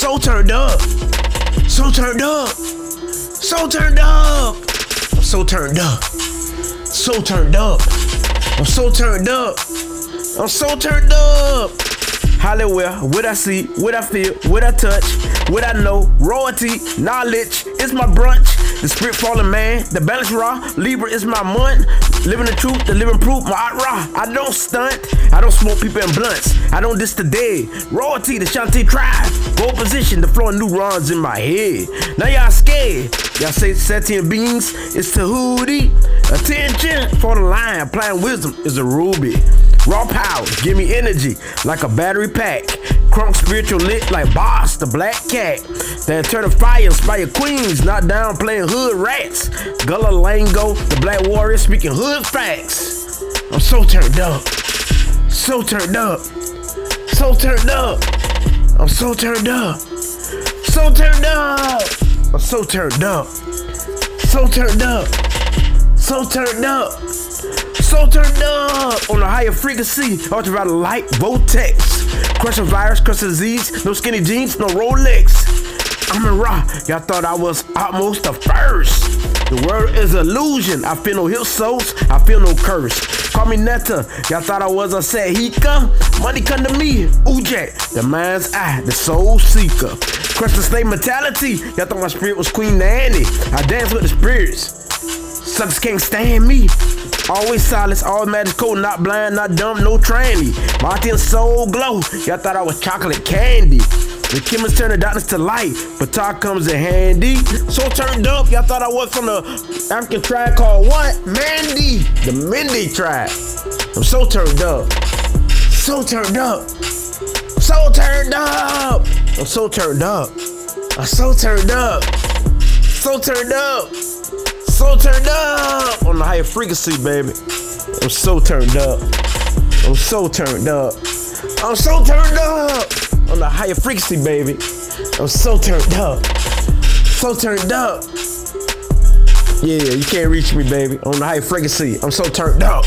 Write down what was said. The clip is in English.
so turned up. So turned up. So turned up. I'm so turned up. So turned up. I'm so turned up. I'm so turned up. Hollywood, what I see, what I feel, what I touch, what I know, royalty, knowledge, it's my brunch. The spirit falling man, the balance raw, Libra is my month. Living the truth, the living proof, my art raw. I don't stunt, I don't smoke people in blunts, I don't diss the dead. Royalty, the Shanti tribe, gold position, the flow neurons in my head. Now y'all scared, y'all say sentient beings, it's Tahuti. Attention for the line, applying wisdom is a ruby. Raw power, give me energy like a battery pack. Crunk spiritual lit like Bast, the black cat. The eternal fire inspire queens, not down playing hood rats. Gullah Lango, the black warrior speaking hood facts. I'm so turned up. So turned up. So turned up. I'm so turned up. So turned up. I'm so turned up. So turned up. So turned up. So turned up on a higher frequency, ultraviolet light, vortex. Crushing virus, crushing disease, no skinny jeans, no Rolex. I'm in raw, y'all thought I was almost the first. The world is illusion, I feel no hill souls, I feel no curse. Call me Netta, y'all thought I was a Sahika. Money come to me, Ujak, the mind's eye, the soul seeker. Crush the slave mentality, y'all thought my spirit was Queen Nanny. I dance with the spirits. Suckers can't stand me. Always silence, all magical, not blind, not dumb, no tranny. My thin soul glow. Y'all thought I was chocolate candy. The chemists turn the darkness to light, but talk comes in handy. So turned up, y'all thought I was from the African tribe called what? Mandy, the Mindy tribe. I'm so turned up, so turned up, so turned up. I'm so turned up. I'm so turned up, so turned up so turned up on the higher frequency, baby. I'm so turned up. I'm so turned up. I'm so turned up on the higher frequency, baby. I'm so turned up. So turned up. Yeah, you can't reach me, baby. On the higher frequency. I'm so turned up.